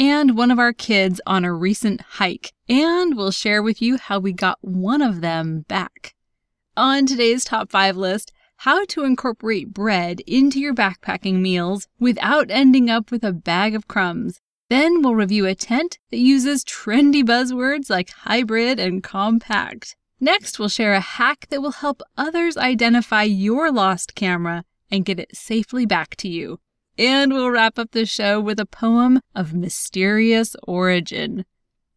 and one of our kids on a recent hike, and we'll share with you how we got one of them back. On today's top five list, how to incorporate bread into your backpacking meals without ending up with a bag of crumbs. Then we'll review a tent that uses trendy buzzwords like hybrid and compact. Next, we'll share a hack that will help others identify your lost camera and get it safely back to you. And we'll wrap up the show with a poem of mysterious origin.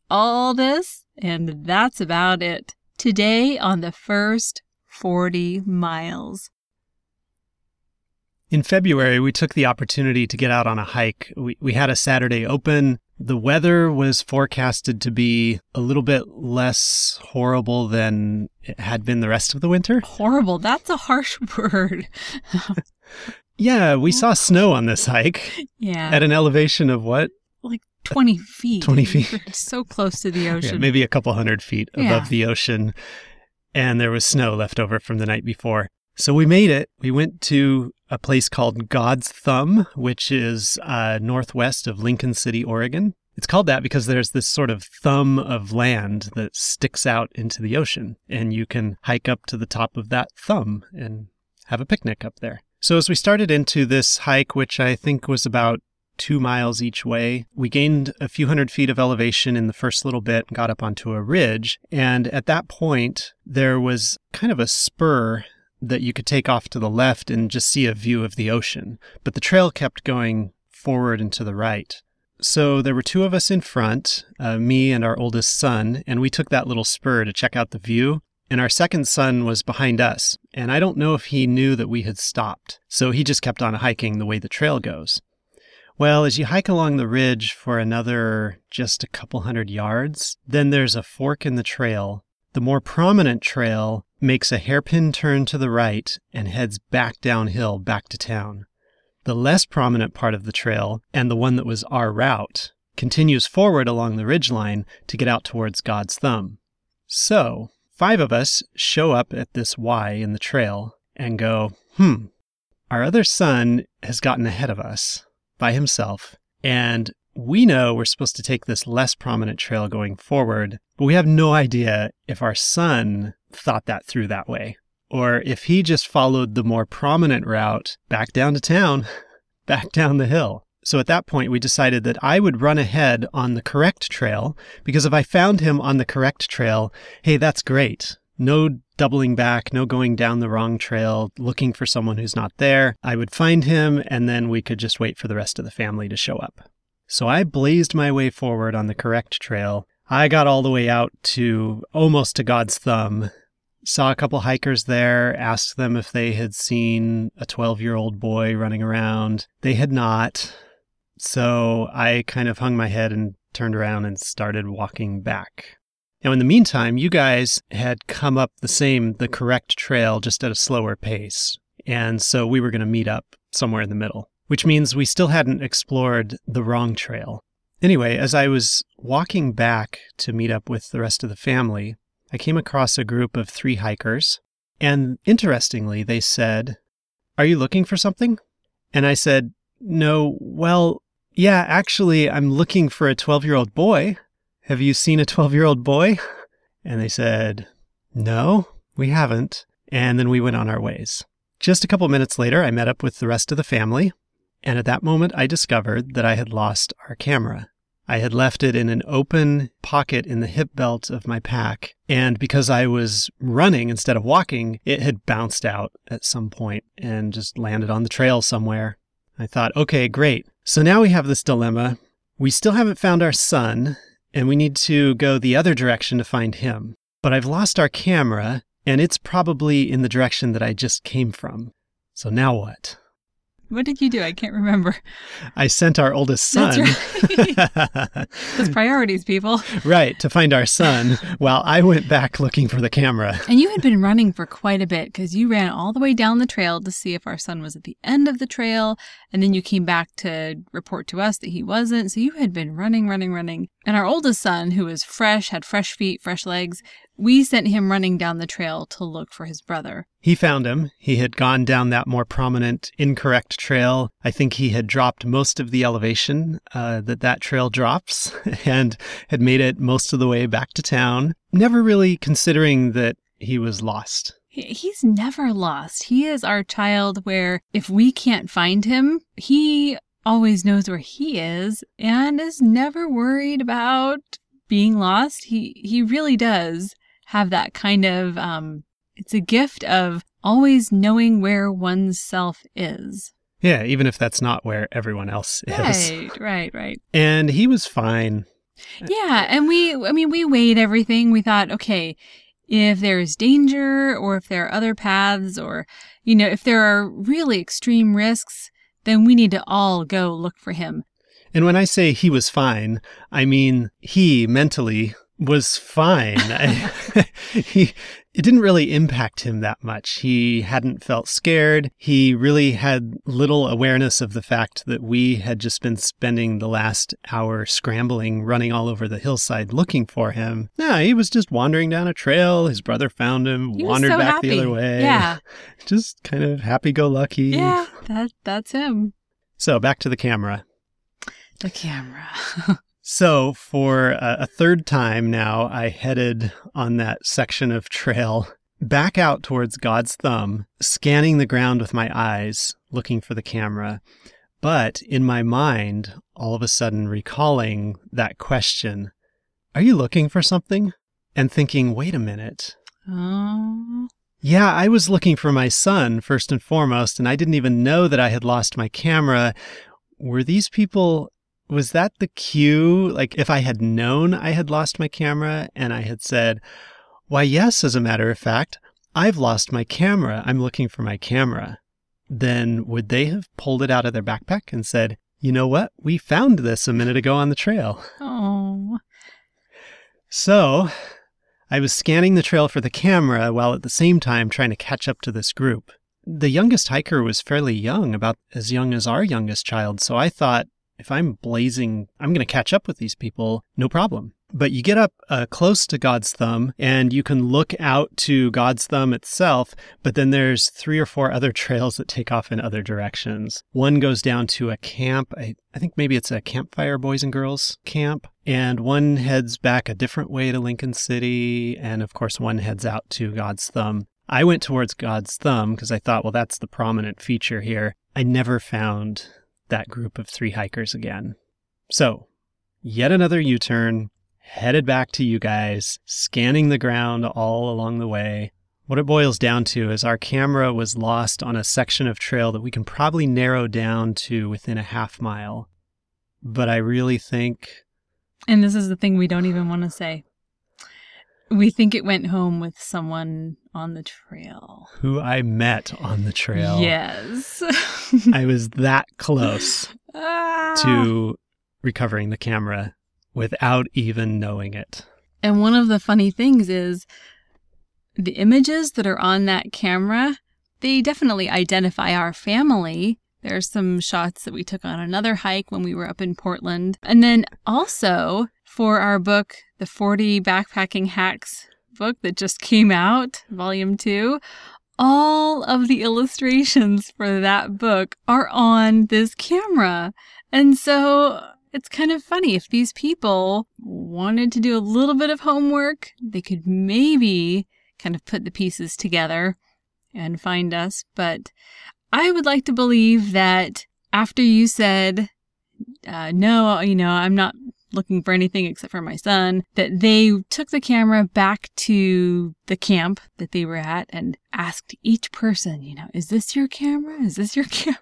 All this, and that's about it. Today on the first 40 miles. In February, we took the opportunity to get out on a hike. We, we had a Saturday open. The weather was forecasted to be a little bit less horrible than it had been the rest of the winter. Horrible. That's a harsh word. yeah, we saw snow on this hike. Yeah. At an elevation of what? Like 20 feet. 20 feet. so close to the ocean. Yeah, maybe a couple hundred feet above Yeah. the ocean. And there was snow left over from the night before. So we made it. We went to a place called God's Thumb, which is uh, northwest of Lincoln City, Oregon. It's called that because there's this sort of thumb of land that sticks out into the ocean, and you can hike up to the top of that thumb and have a picnic up there. So as we started into this hike, which I think was about two miles each way. We gained a few hundred feet of elevation in the first little bit and got up onto a ridge. And at that point, there was kind of a spur that you could take off to the left and just see a view of the ocean. But the trail kept going forward and to the right. So there were two of us in front, uh, me and our oldest son, and we took that little spur to check out the view. And our second son was behind us, and I don't know if he knew that we had stopped. So he just kept on hiking the way the trail goes. Well, as you hike along the ridge for another just a couple hundred yards, then there's a fork in the trail. The more prominent trail makes a hairpin turn to the right and heads back downhill back to town. The less prominent part of the trail, and the one that was our route, continues forward along the ridgeline to get out towards God's Thumb. So, five of us show up at this Y in the trail and go, hmm, our other son has gotten ahead of us by himself, and we know we're supposed to take this less prominent trail going forward, but we have no idea if our son thought that through that way, or if he just followed the more prominent route back down to town, back down the hill. So at that point, we decided that I would run ahead on the correct trail because if I found him on the correct trail, hey, that's great. No doubling back, no going down the wrong trail, looking for someone who's not there. I would find him, and then we could just wait for the rest of the family to show up. So I blazed my way forward on the correct trail. I got all the way out to almost to God's Thumb. Saw a couple hikers there, asked them if they had seen a 12 year old boy running around. They had not. So I kind of hung my head and turned around and started walking back. Now, in the meantime, you guys had come up the same, the correct trail, just at a slower pace. And so we were going to meet up somewhere in the middle, which means we still hadn't explored the wrong trail. Anyway, as I was walking back to meet up with the rest of the family, I came across a group of three hikers. And interestingly, they said, Are you looking for something? And I said, No, well, yeah, actually, I'm looking for a 12 year old boy. Have you seen a 12 year old boy? And they said, No, we haven't. And then we went on our ways. Just a couple minutes later, I met up with the rest of the family. And at that moment, I discovered that I had lost our camera. I had left it in an open pocket in the hip belt of my pack. And because I was running instead of walking, it had bounced out at some point and just landed on the trail somewhere. I thought, okay, great. So now we have this dilemma. We still haven't found our son, and we need to go the other direction to find him. But I've lost our camera, and it's probably in the direction that I just came from. So now what? What did you do? I can't remember. I sent our oldest son. That's Those priorities, people. right, to find our son while I went back looking for the camera. And you had been running for quite a bit because you ran all the way down the trail to see if our son was at the end of the trail. And then you came back to report to us that he wasn't. So you had been running, running, running. And our oldest son, who was fresh, had fresh feet, fresh legs, we sent him running down the trail to look for his brother. He found him. He had gone down that more prominent, incorrect trail. I think he had dropped most of the elevation uh, that that trail drops and had made it most of the way back to town, never really considering that he was lost. He's never lost. He is our child where if we can't find him, he always knows where he is and is never worried about being lost. He he really does have that kind of um it's a gift of always knowing where one's self is. Yeah, even if that's not where everyone else is. Right, right, right. And he was fine. Yeah, and we I mean we weighed everything. We thought, okay, if there's danger or if there are other paths or you know, if there are really extreme risks, then we need to all go look for him. And when I say he was fine, I mean he mentally was fine. he it didn't really impact him that much. He hadn't felt scared. He really had little awareness of the fact that we had just been spending the last hour scrambling, running all over the hillside looking for him. Yeah, he was just wandering down a trail. His brother found him, He wandered so back happy. the other way. Yeah. Just kind of happy go lucky. Yeah, that that's him. So back to the camera. The camera. So, for a, third time now, I headed on that section of trail back out towards God's thumb, scanning the ground with my eyes, looking for the camera. But in my mind, all of a sudden recalling that question Are you looking for something? And thinking, wait a minute. oh. Yeah, I was looking for my son first and foremost, and I didn't even know that I had lost my camera. Were these people, was that the cue? Like, if I had known I had lost my camera and I had said, why, yes, as a matter of fact, I've lost my camera. I'm looking for my camera. Then would they have pulled it out of their backpack and said, you know what? We found this a minute ago on the trail. Oh. So I was scanning the trail for the camera while at the same time trying to catch up to this group. The youngest hiker was fairly young, about as young as our youngest child, so I thought if I'm blazing, I'm going to catch up with these people, no problem. But you get up uh, close to God's thumb and you can look out to God's thumb itself, but then there's three or four other trails that take off in other directions. One goes down to a camp. I, I think maybe it's a campfire boys and girls camp. And one heads back a different way to Lincoln City. And of course, one heads out to God's thumb. I went towards God's thumb because I thought, well, that's the prominent feature here. I never found that group of three hikers again. So, yet another U turn, headed back to you guys, scanning the ground all along the way. What it boils down to is our camera was lost on a section of trail that we can probably narrow down to within a half mile. But I really think And this is the thing we don't even want to say. We think it went home with someone on the trail. who I met on the trail, Yes. I was that close Ah. to recovering the camera without even knowing it. And one of the funny things is the images that are on that camera, they definitely identify our family. There's some shots that we took on another hike when we were up in Portland. And then also for our book, The 40 Backpacking Hacks book that just came out, volume two, all of the illustrations for that book are on this camera. And so it's kind of funny if these people wanted to do a little bit of homework, they could maybe kind of put the pieces together and find us. But I would like to believe that after you said, uh, no, you know, I'm not looking for anything except for my son, that they took the camera back to the camp that they were at and asked each person, you know, is this your camera? Is this your camera?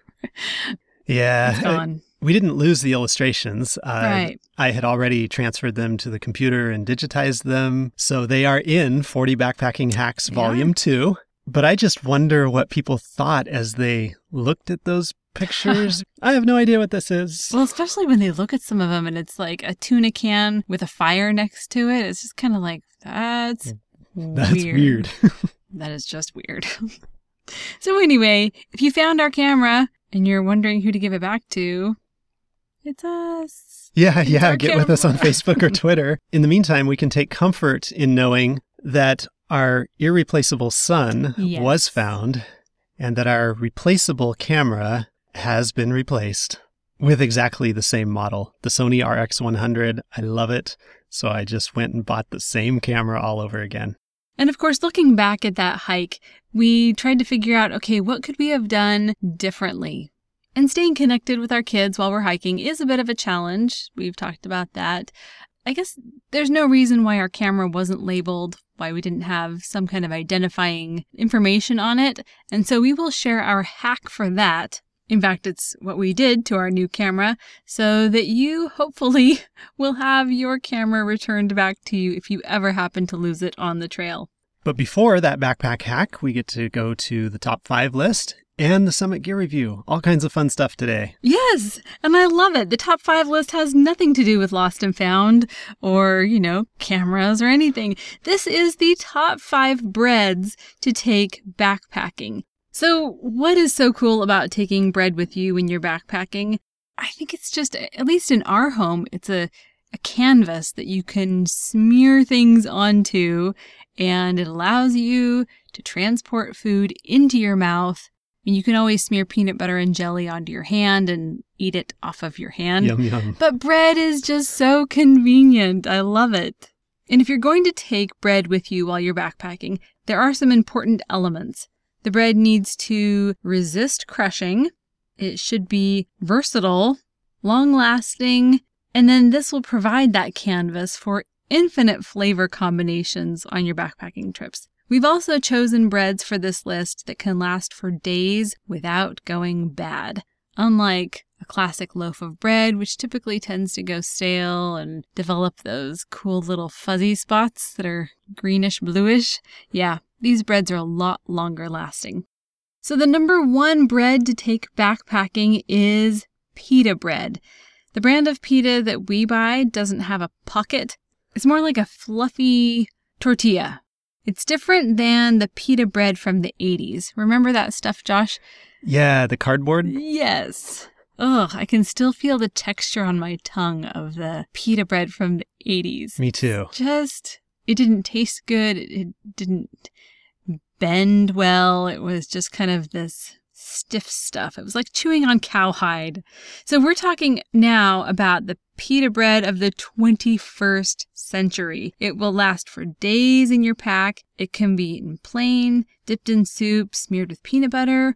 Yeah. It's gone. We didn't lose the illustrations. Uh, Right. I had already transferred them to the computer and digitized them. So they are in 40 Backpacking Hacks Yeah. Volume 2. But I just wonder what people thought as they looked at those pictures. I have no idea what this is. Well, especially when they look at some of them and it's like a tuna can with a fire next to it. It's just kind of like, that's That's weird. weird. That is just weird. so, anyway, if you found our camera and you're wondering who to give it back to, it's us. yeah, yeah. our Get with us on. Facebook or Twitter. In the meantime, we can take comfort in knowing that our irreplaceable son Yes. was found and that our replaceable camera has been replaced with exactly the same model, the Sony RX100. I love it. So I just went and bought the same camera all over again. And of course, looking back at that hike, we tried to figure out okay, what could we have done differently? And staying connected with our kids while we're hiking is a bit of a challenge. We've talked about that. I guess there's no reason why our camera wasn't labeled, why we didn't have some kind of identifying information on it. And so we will share our hack for that. In fact, it's what we did to our new camera so that you hopefully will have your camera returned back to you if you ever happen to lose it on the trail. But before that backpack hack, we get to go to the top five list and the Summit Gear Review. All kinds of fun stuff today. Yes, and I love it. The top five list has nothing to do with Lost and Found or, you know, cameras or anything. This is the top five breads to take backpacking. So, what is so cool about taking bread with you when you're backpacking? I think it's just, at least in our home, it's a, a canvas that you can smear things onto, and it allows you to transport food into your mouth I mean, you can always smear peanut butter and jelly onto your hand and eat it off of your hand. Yum, yum. But bread is just so convenient. I love it. And if you're going to take bread with you while you're backpacking, there are some important elements. The bread needs to resist crushing. It should be versatile, long lasting, and then this will provide that canvas for infinite flavor combinations on your backpacking trips. We've also chosen breads for this list that can last for days without going bad, unlike a classic loaf of bread, which typically tends to go stale and develop those cool little fuzzy spots that are greenish bluish. Yeah, these breads are a lot longer lasting. So, the number one bread to take backpacking is pita bread. The brand of pita that we buy doesn't have a pocket, it's more like a fluffy tortilla. It's different than the pita bread from the 80s. Remember that stuff, Josh? Yeah, the cardboard. Yes. Ugh, I can still feel the texture on my tongue of the pita bread from the 80s. Me too. Just, it didn't taste good. It, didn't bend well. It was just kind of this stiff stuff. It was like chewing on cowhide. So we're talking now about the pita bread of the 21st century. It will last for days in your pack. It can be eaten plain, dipped in soup, smeared with peanut butter,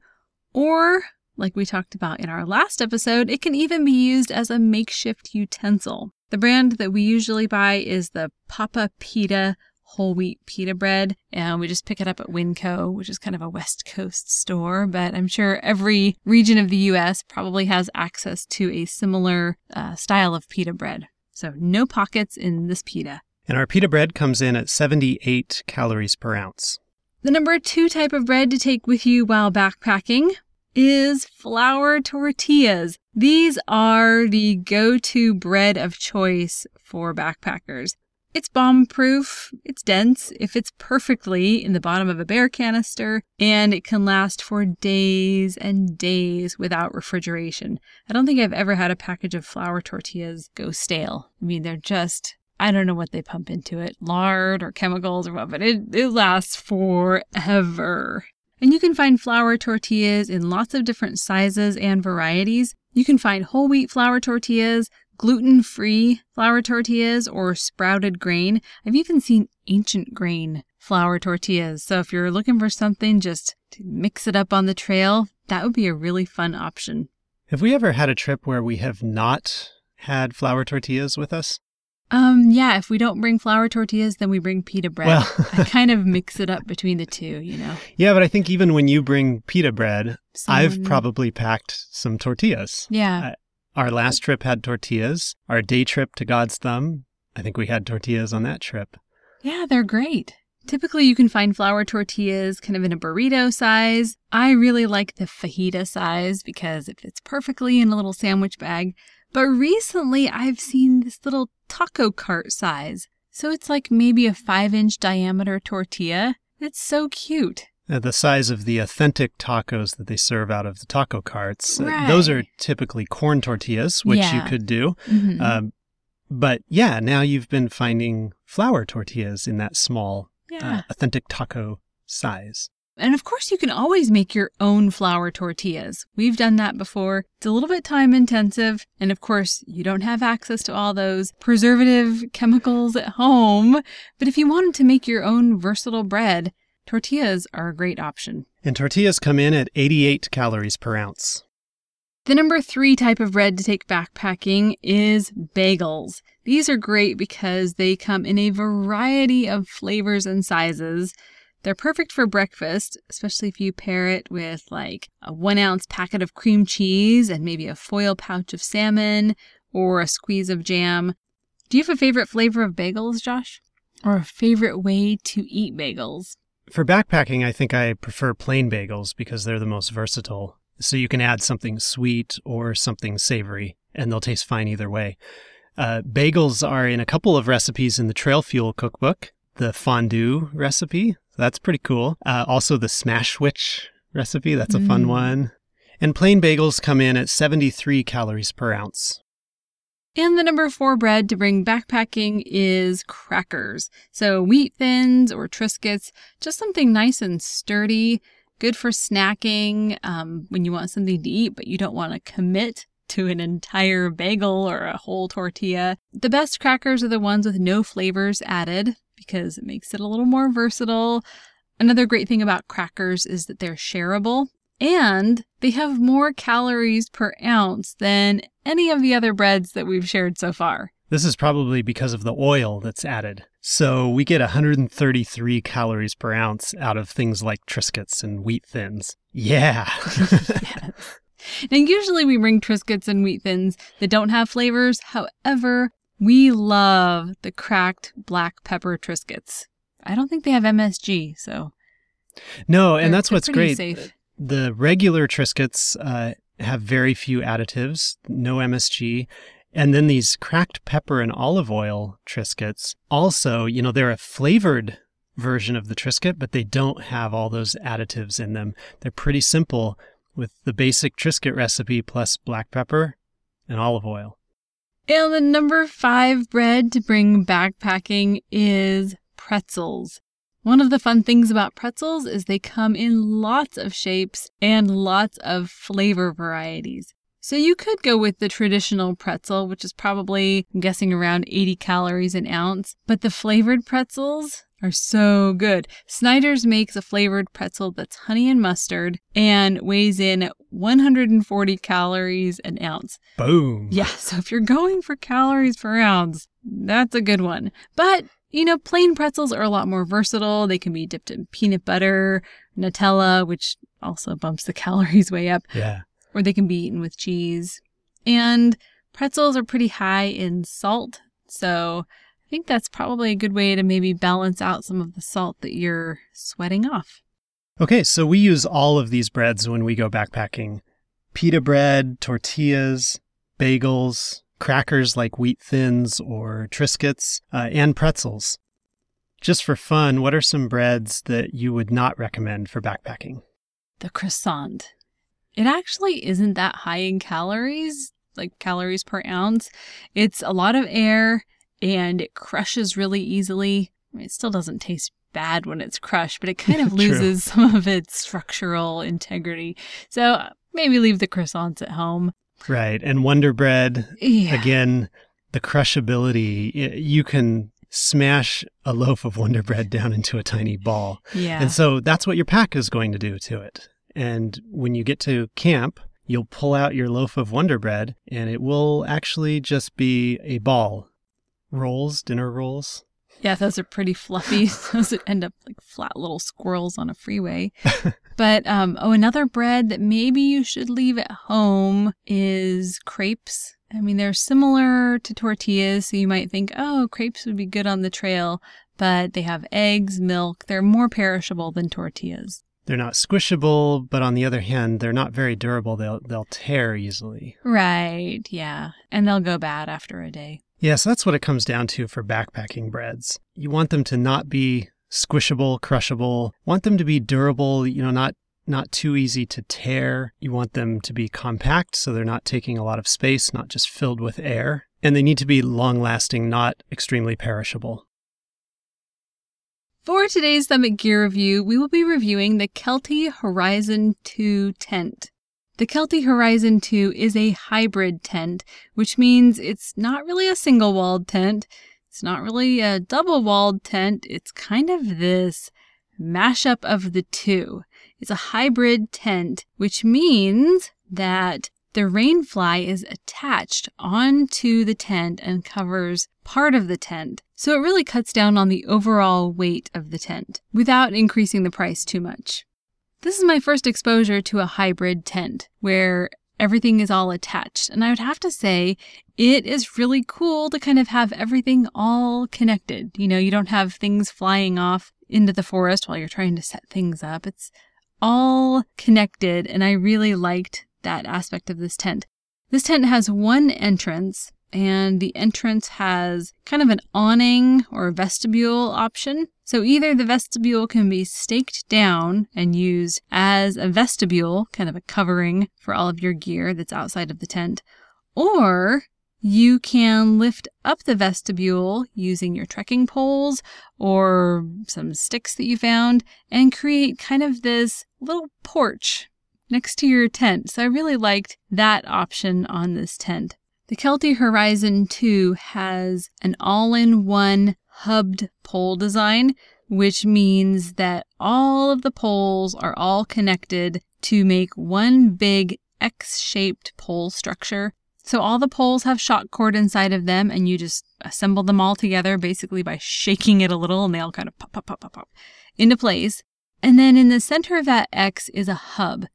or like we talked about in our last episode, it can even be used as a makeshift utensil. The brand that we usually buy is the Papa Pita whole wheat pita bread, and we just pick it up at Winco, which is kind of a West Coast store. But I'm sure every region of the U.S. probably has access to a similar uh, style of pita bread. So no pockets in this pita. And our pita bread comes in at 78 calories per ounce. The number two type of bread to take with you while backpacking is flour tortillas. These are the go to bread of choice for backpackers. It's bomb proof, it's dense, it fits perfectly in the bottom of a bear canister, and it can last for days and days without refrigeration. I don't think I've ever had a package of flour tortillas go stale. I mean, they're just I don't know what they pump into it, lard or chemicals or what, but it, it lasts forever. And you can find flour tortillas in lots of different sizes and varieties. You can find whole wheat flour tortillas, gluten free flour tortillas, or sprouted grain. I've even seen ancient grain flour tortillas. So if you're looking for something just to mix it up on the trail, that would be a really fun option. Have we ever had a trip where we have not had flour tortillas with us? Um, yeah, if we don't bring flour tortillas, then we bring pita bread. Well- I kind of mix it up between the two, you know. Yeah, but I think even when you bring pita bread, I've probably packed some tortillas. Yeah. Our last trip had tortillas. Our day trip to God's Thumb, I think we had tortillas on that trip. Yeah, they're great. Typically, you can find flour tortillas kind of in a burrito size. I really like the fajita size because it fits perfectly in a little sandwich bag. But recently, I've seen this little taco cart size. So it's like maybe a five inch diameter tortilla. It's so cute. Uh, the size of the authentic tacos that they serve out of the taco carts. Uh, those are typically corn tortillas, which you could do. Mhm. Um, but yeah, now you've been finding flour tortillas in that small, yeah. uh, authentic taco size. And of course, you can always make your own flour tortillas. We've done that before. It's a little bit time intensive. And of course, you don't have access to all those preservative chemicals at home. But if you wanted to make your own versatile bread, tortillas are a great option. And tortillas come in at 88 calories per ounce. The number three type of bread to take backpacking is bagels. These are great because they come in a variety of flavors and sizes. They're perfect for breakfast, especially if you pair it with like a one ounce packet of cream cheese and maybe a foil pouch of salmon or a squeeze of jam. Do you have a favorite flavor of bagels, Josh? Or a favorite way to eat bagels? For backpacking, I think I prefer plain bagels because they're the most versatile. So you can add something sweet or something savory, and they'll taste fine either way. Uh, bagels are in a couple of recipes in the Trail Fuel cookbook. The fondue recipe, that's pretty cool. Uh, also, the Smash Switch recipe, that's a fun Mm. one. And plain bagels come in at 73 calories per ounce. And the number four bread to bring backpacking is crackers. So wheat thins or Triscuits, just something nice and sturdy, good for snacking um, when you want something to eat, but you don't want to commit to an entire bagel or a whole tortilla. The best crackers are the ones with no flavors added because it makes it a little more versatile. Another great thing about crackers is that they're shareable and they have more calories per ounce than any of the other breads that we've shared so far. This is probably because of the oil that's added. So we get 133 calories per ounce out of things like Triscuits and wheat thins. Yeah. yes. Now, usually we bring Triscuits and wheat thins that don't have flavors. However, we love the cracked black pepper Triscuits. I don't think they have MSG, so no, and that's what's great. Safe. The regular Triscuits uh, have very few additives, no MSG. And then these cracked pepper and olive oil Triscuits, also, you know, they're a flavored version of the Triscuit, but they don't have all those additives in them. They're pretty simple with the basic Triscuit recipe plus black pepper and olive oil. And the number five bread to bring backpacking is pretzels. One of the fun things about pretzels is they come in lots of shapes and lots of flavor varieties. So you could go with the traditional pretzel, which is probably, I'm guessing, around 80 calories an ounce. But the flavored pretzels are so good. Snyder's makes a flavored pretzel that's honey and mustard and weighs in 140 calories an ounce. Boom. Yeah, so if you're going for calories per ounce, that's a good one. But, you know, plain pretzels are a lot more versatile. They can be dipped in peanut butter, Nutella, which also bumps the calories way up, Yeah. or they can be eaten with cheese. And pretzels are pretty high in salt, so think that's probably a good way to maybe balance out some of the salt that you're sweating off. Okay, so we use all of these breads when we go backpacking pita bread, tortillas, bagels, crackers like wheat thins or Triscuits, uh, and pretzels. Just for fun, what are some breads that you would not recommend for backpacking? the croissant. It actually isn't that high in calories, like calories per ounce. It's a lot of air and it crushes really easily. I mean, it still doesn't taste bad when it's crushed, but it kind of loses some of its structural integrity. So uh, maybe leave the croissants at home. Right, and Wonder Bread, Yeah. again, the crushability, you can smash a loaf of Wonder Bread down into a tiny ball. Yeah. And so that's what your pack is going to do to it. And when you get to camp, you'll pull out your loaf of Wonder Bread and it will actually just be a ball. Rolls, dinner rolls. Yeah, those are pretty fluffy. those would end up like flat little squirrels on a freeway. but um, oh, another bread that maybe you should leave at home is crepes. I mean, they're similar to tortillas, so you might think, oh, crepes would be good on the trail, but they have eggs, milk. They're more perishable than tortillas. They're not squishable, but on the other hand, they're not very durable. They'll they'll tear easily. Right, yeah. And they'll go bad after a day. Yeah, so that's what it comes down to for backpacking breads. You want them to not be squishable, crushable. Want them to be durable, you know, not not too easy to tear. You want them to be compact so they're not taking a lot of space, not just filled with air. And they need to be long lasting, not extremely perishable. For today's Summit Gear Review, we will be reviewing the Kelty Horizon 2 tent. The Kelty Horizon 2 is a hybrid tent, which means it's not really a single walled tent. It's not really a double walled tent. It's kind of this mashup of the two. It's a hybrid tent, which means that the rainfly is attached onto the tent and covers part of the tent. So it really cuts down on the overall weight of the tent without increasing the price too much. This is my first exposure to a hybrid tent where everything is all attached. And I would have to say it is really cool to kind of have everything all connected. You know, you don't have things flying off into the forest while you're trying to set things up. It's all connected and I really liked that aspect of this tent. This tent has one entrance, and the entrance has kind of an awning or vestibule option. So either the vestibule can be staked down and used as a vestibule, kind of a covering for all of your gear that's outside of the tent, or you can lift up the vestibule using your trekking poles or some sticks that you found and create kind of this little porch next to your tent. So I really liked that option on this tent. The Kelty Horizon 2 has an all-in-one hubbed pole design, which means that all of the poles are all connected to make one big X-shaped pole structure. So all the poles have shock cord inside of them and you just assemble them all together basically by shaking it a little and they all kind of pop, pop, pop, pop, pop into place. And then in the center of that X is a hub.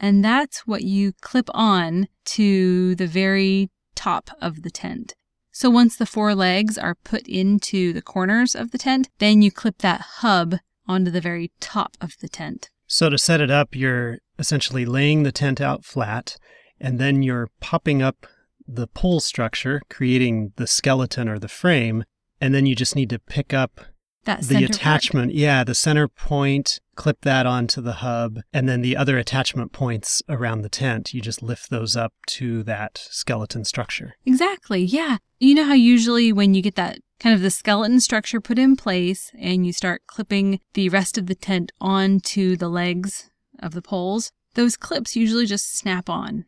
And that's what you clip on to the very top of the tent. So once the four legs are put into the corners of the tent, then you clip that hub onto the very top of the tent. So to set it up, you're essentially laying the tent out flat, and then you're popping up the pole structure, creating the skeleton or the frame, and then you just need to pick up that the attachment. Part. Yeah, the center point, clip that onto the hub, and then the other attachment points around the tent, you just lift those up to that skeleton structure. Exactly. Yeah. You know how usually when you get that kind of the skeleton structure put in place and you start clipping the rest of the tent onto the legs of the poles, those clips usually just snap on.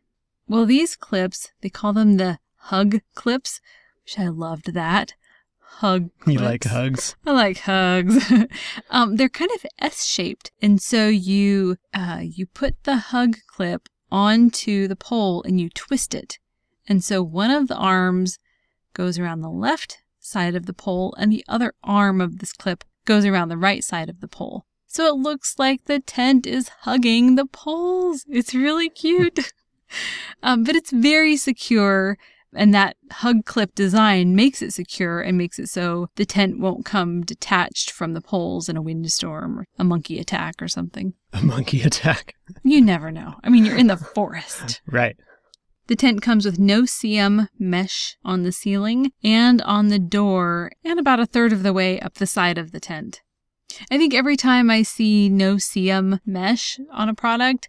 Well, these clips, they call them the hug clips, which I loved that hug. Clips. You like hugs? I like hugs. um, they're kind of S-shaped, and so you uh, you put the hug clip onto the pole and you twist it, and so one of the arms goes around the left side of the pole, and the other arm of this clip goes around the right side of the pole. So it looks like the tent is hugging the poles. It's really cute. um, but it's very secure and that hug clip design makes it secure and makes it so the tent won't come detached from the poles in a windstorm or a monkey attack or something. A monkey attack? you never know. I mean, you're in the forest. right. The tent comes with no-see-um mesh on the ceiling and on the door, and about a third of the way up the side of the tent. I think every time I see no-see-um mesh on a product,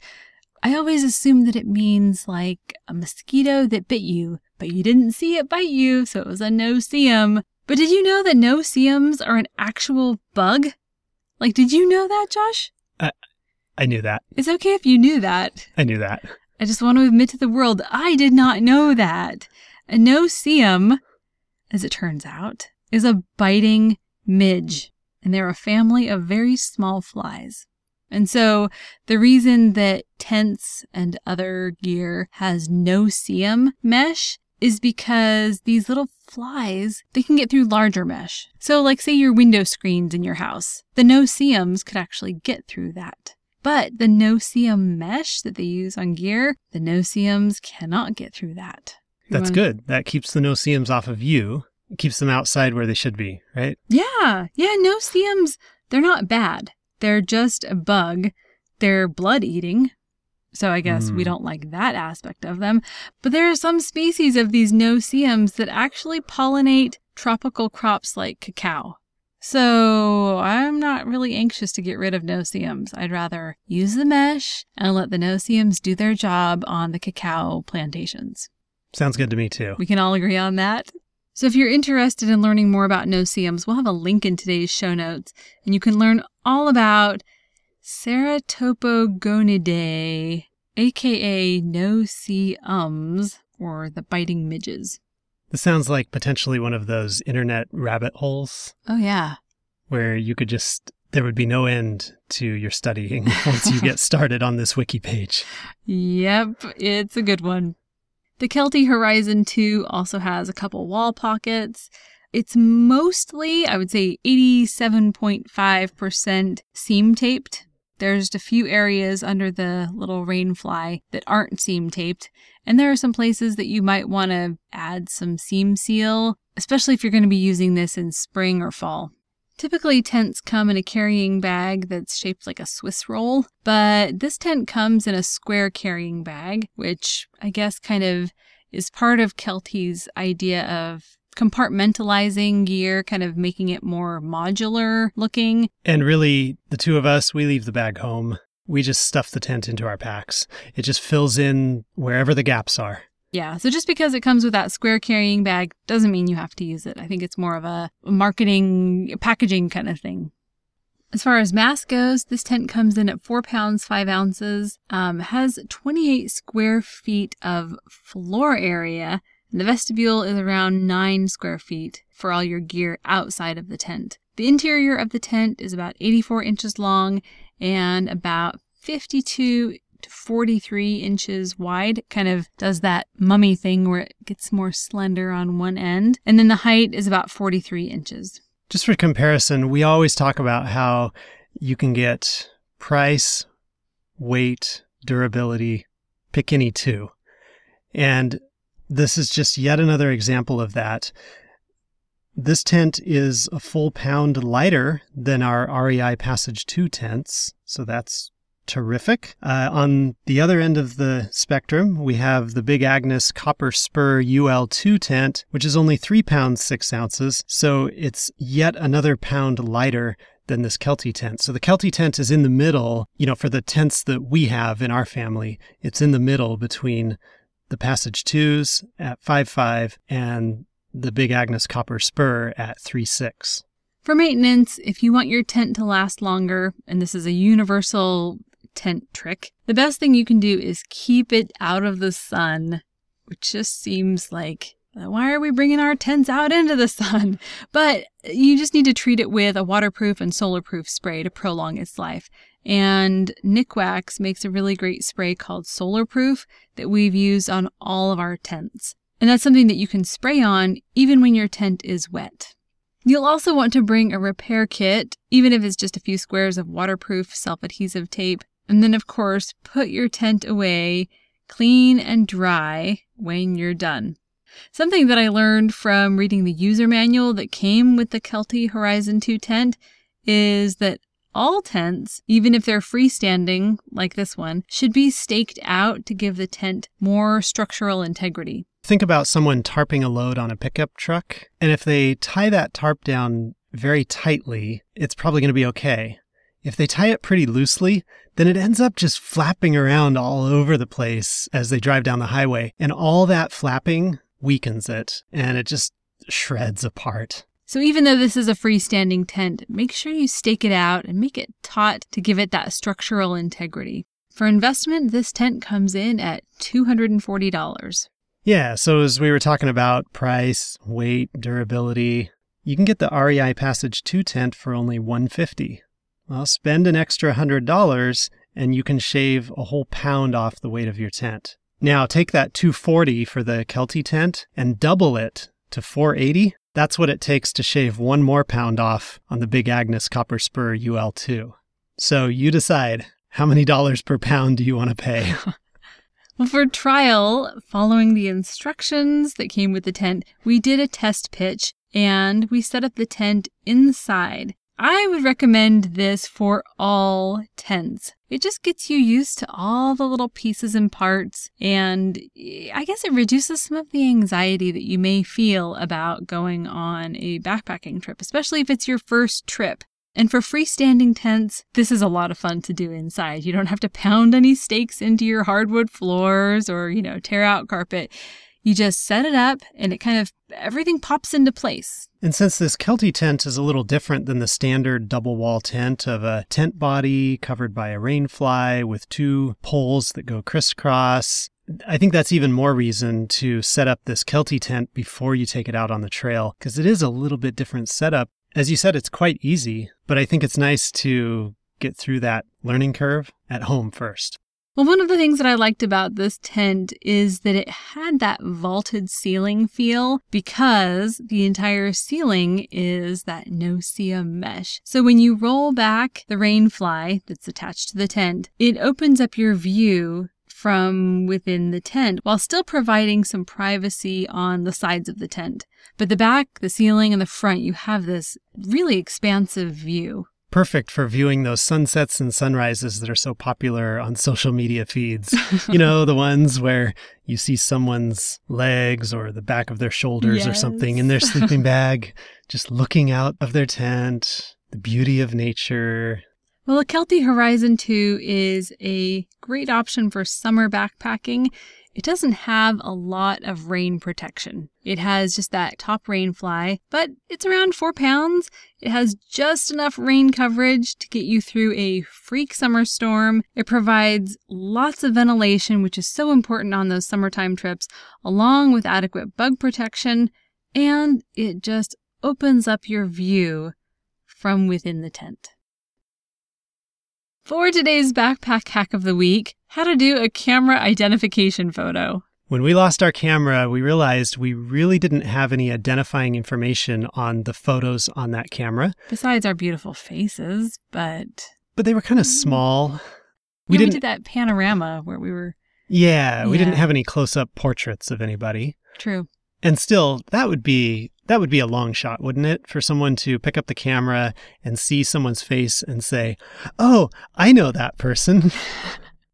I always assume that it means like a mosquito that bit you, but you didn't see it bite you, so it was a no-see-um. But did you know that no-see-ums are an actual bug? Like, did you know that, Josh? I, I knew that. It's okay if you knew that. I knew that. I just want to admit to the world, I did not know that. A no-see-um, as it turns out, is a biting midge, and they're a family of very small flies. And so the reason that tents and other gear has no-see-um mesh is because these little flies, they can get through larger mesh. So like say your window screens in your house, the no-see-ums could actually get through that. But the no-see-um mesh that they use on gear, the no-see-ums cannot get through that. That's wanna- good. That keeps the no-see-ums off of you. It keeps them outside where they should be, right? Yeah, yeah, no-see-ums, they're not bad. They're just a bug. They're blood eating. So I guess we Mm. don't like that aspect of them. But there are some species of these no-see-ums that actually pollinate tropical crops like cacao. So I'm not really anxious to get rid of no-see-ums. I'd rather use the mesh and let the no-see-ums do their job on the cacao plantations. Sounds good to me too. We can all agree on that. So if you're interested in learning more about no-see-ums, we'll have a link in today's show notes, and you can learn all about Ceratopogonidae, aka no-see-ums, or the biting midges. This sounds like potentially one of those internet rabbit holes Oh yeah. where you could just there would be no end to your studying once you get started on this wiki page. Yep, it's a good one. The Kelty Horizon 2 also has a couple wall pockets. It's mostly, I would say, 87.5% seam taped. There's a few areas under the little rainfly that aren't seam taped. And there are some places that you might want to add some seam seal, especially if you're going to be using this in spring or fall. Typically, tents come in a carrying bag that's shaped like a Swiss roll, but this tent comes in a square carrying bag, which I guess kind of is part of Kelty's idea of compartmentalizing gear, kind of making it more modular looking. And really, the two of us, we leave the bag home. We just stuff the tent into our packs. It just fills in wherever the gaps are. Yeah, so just because it comes with that square carrying bag doesn't mean you have to use it. I think it's more of a marketing, packaging kind of thing. As far as mass goes, this tent comes in at four pounds, five ounces, um, has 28 square feet of floor area, the vestibule is around nine square feet for all your gear outside of the tent. The interior of the tent is about 84 inches long and about 52 to 43 inches wide. It Kind of does that mummy thing where it gets more slender on one end. And then the height is about 43 inches. Just for comparison, we always talk about how you can get price, weight, durability, pick any two. And this is just yet another example of that. This tent is a full pound lighter than our REI Passage 2 tents, so that's terrific. Uh, on the other end of the spectrum, we have the Big Agnes Copper Spur UL2 tent, which is only 3 pounds 6 ounces, so it's yet another pound lighter than this Kelty tent. So the Kelty tent is in the middle, you know, for the tents that we have in our family, it's in the middle between the Passage 2s at 5.5 and the Big Agnes Copper Spur at 3.6. For maintenance, if you want your tent to last longer, and this is a universal tent trick, the best thing you can do is keep it out of the sun, which just seems like uh, why are we bringing our tents out into the sun? But you just need to treat it with a waterproof and solar-proof spray to prolong its life. And Nikwax makes a really great spray called Solar Proof that we've used on all of our tents. And that's something that you can spray on even when your tent is wet. You'll also want to bring a repair kit, even if it's just a few squares of waterproof self adhesive tape. And then, of course, put your tent away clean and dry when you're done. Something that I learned from reading the user manual that came with the Kelty Horizon 2 tent is that all tents, even if they're freestanding like this one, should be staked out to give the tent more structural integrity. Think about someone tarping a load on a pickup truck, and if they tie that tarp down very tightly, it's probably going to be okay. If they tie it pretty loosely, then it ends up just flapping around all over the place as they drive down the highway, and all that flapping weakens it, and it just shreds apart. So even though this is a freestanding tent, make sure you stake it out and make it taut to give it that structural integrity. For investment, this tent comes in at $240. Yeah, so as we were talking about price, weight, durability, you can get the REI Passage 2 tent for only 150. Well, spend an extra $100 and you can shave a whole pound off the weight of your tent. Now, take that 240 for the Kelty tent and double it to 480. That's what it takes to shave one more pound off on the Big Agnes Copper Spur UL2. So you decide how many dollars per pound do you want to pay? Well, for trial, following the instructions that came with the tent, we did a test pitch and we set up the tent inside. I would recommend this for all tents. It just gets you used to all the little pieces and parts, and eh, I guess it reduces some of the anxiety that you may feel about going on a backpacking trip, especially if it's your first trip. And for freestanding tents, this is a lot of fun to do inside. You don't have to pound any stakes into your hardwood floors or, you know, tear out carpet. You just set it up and it kind of everything pops into place. And since this Kelty tent is a little different than the standard double wall tent of a tent body covered by a rainfly with two poles that go crisscross, I think that's even more reason to set up this Kelty tent before you take it out on the trail because it is a little bit different setup. As you said, it's quite easy, but I think it's nice to get through that learning curve at home first. Well, one of the things that I liked about this tent is that it had that vaulted ceiling feel because the entire ceiling is that no-see mesh. So when you roll back the rainfly that's attached to the tent, it opens up your view from within the tent while still providing some privacy on the sides of the tent. But the back, the ceiling, and the front, you have this really expansive view perfect for viewing those sunsets and sunrises that are so popular on social media feeds. you know, the ones where you see someone's legs or the back of their shoulders yes. or something in their sleeping bag, just looking out of their tent, the beauty of nature. Well, a Kelty Horizon 2 is a great option for summer backpacking. It doesn't have a lot of rain protection. It has just that top rain fly, but it's around four pounds. It has just enough rain coverage to get you through a freak summer storm. It provides lots of ventilation, which is so important on those summertime trips, along with adequate bug protection, and it just opens up your view from within the tent. For today's backpack hack of the week, how to do a camera identification photo. When we lost our camera, we realized we really didn't have any identifying information on the photos on that camera. Besides our beautiful faces, but. But they were kind of mm. small. We, yeah, didn't... we did that panorama where we were. Yeah, we yeah. didn't have any close up portraits of anybody. True. And still, that would be that would be a long shot, wouldn't it? For someone to pick up the camera and see someone's face and say, "Oh, I know that person."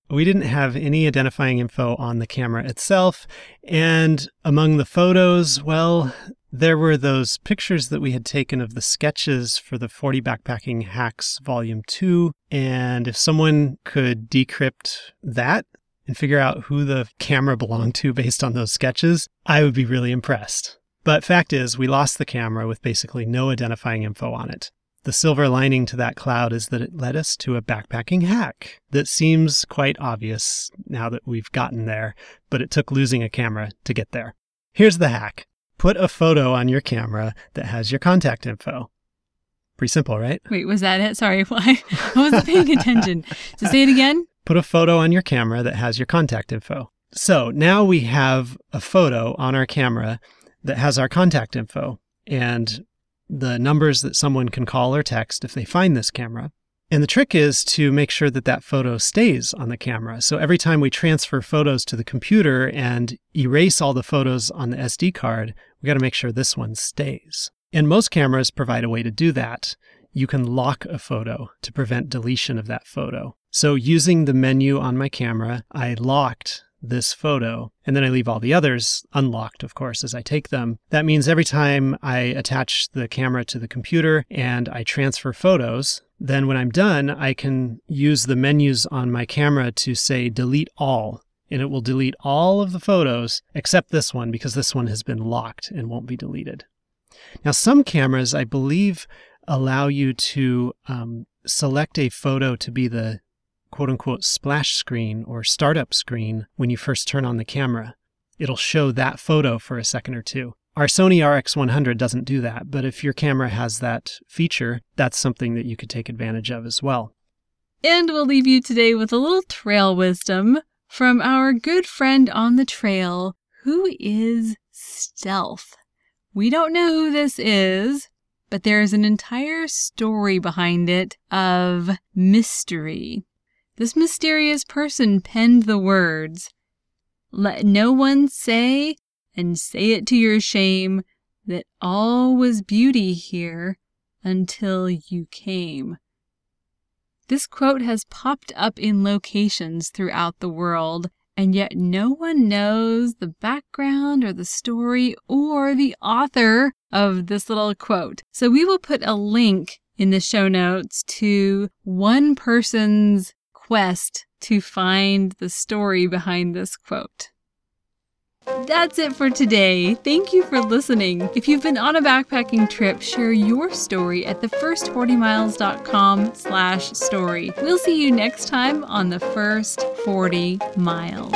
We didn't have any identifying info on the camera itself. And among the photos, well, there were those pictures that we had taken of the sketches for the 40 Backpacking Hacks Volume 2. And if someone could decrypt that and figure out who the camera belonged to based on those sketches, I would be really impressed. But fact is, we lost the camera with basically no identifying info on it. The silver lining to that cloud is that it led us to a backpacking hack that seems quite obvious now that we've gotten there, but it took losing a camera to get there. Here's the hack put a photo on your camera that has your contact info. Pretty simple, right? Wait, was that it? Sorry, why? I wasn't paying attention. So say it again. Put a photo on your camera that has your contact info. So now we have a photo on our camera that has our contact info. And the numbers that someone can call or text if they find this camera. And the trick is to make sure that that photo stays on the camera. So every time we transfer photos to the computer and erase all the photos on the SD card, we got to make sure this one stays. And most cameras provide a way to do that. You can lock a photo to prevent deletion of that photo. So using the menu on my camera, I locked this photo. And then I leave all the others unlocked, of course, as I take them. That means every time I attach the camera to the computer and I transfer photos, then when I'm done, I can use the menus on my camera to say delete all. And it will delete all of the photos except this one because this one has been locked and won't be deleted. Now, some cameras, I believe, allow you to um, select a photo to be the quote unquote splash screen or startup screen when you first turn on the camera. It'll show that photo for a second or two. Our Sony RX100 doesn't do that, but if your camera has that feature, that's something that you could take advantage of as well. And we'll leave you today with a little trail wisdom from our good friend on the trail, who is Stealth. We don't know who this is, but there is an entire story behind it of mystery. This mysterious person penned the words, Let no one say, and say it to your shame, that all was beauty here until you came. This quote has popped up in locations throughout the world, and yet no one knows the background or the story or the author of this little quote. So we will put a link in the show notes to one person's quest to find the story behind this quote. That's it for today. Thank you for listening. If you've been on a backpacking trip, share your story at thefirst40miles.com slash story. We'll see you next time on The First 40 Miles.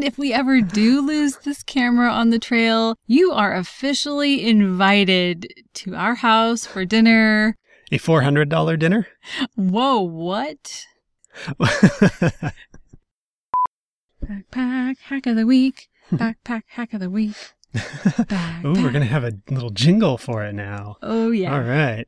And if we ever do lose this camera on the trail, you are officially invited to our house for dinner. A $400 dinner? Whoa, what? Backpack hack of the week. Backpack hack of the week. Ooh, we're going to have a little jingle for it now. Oh, yeah. All right.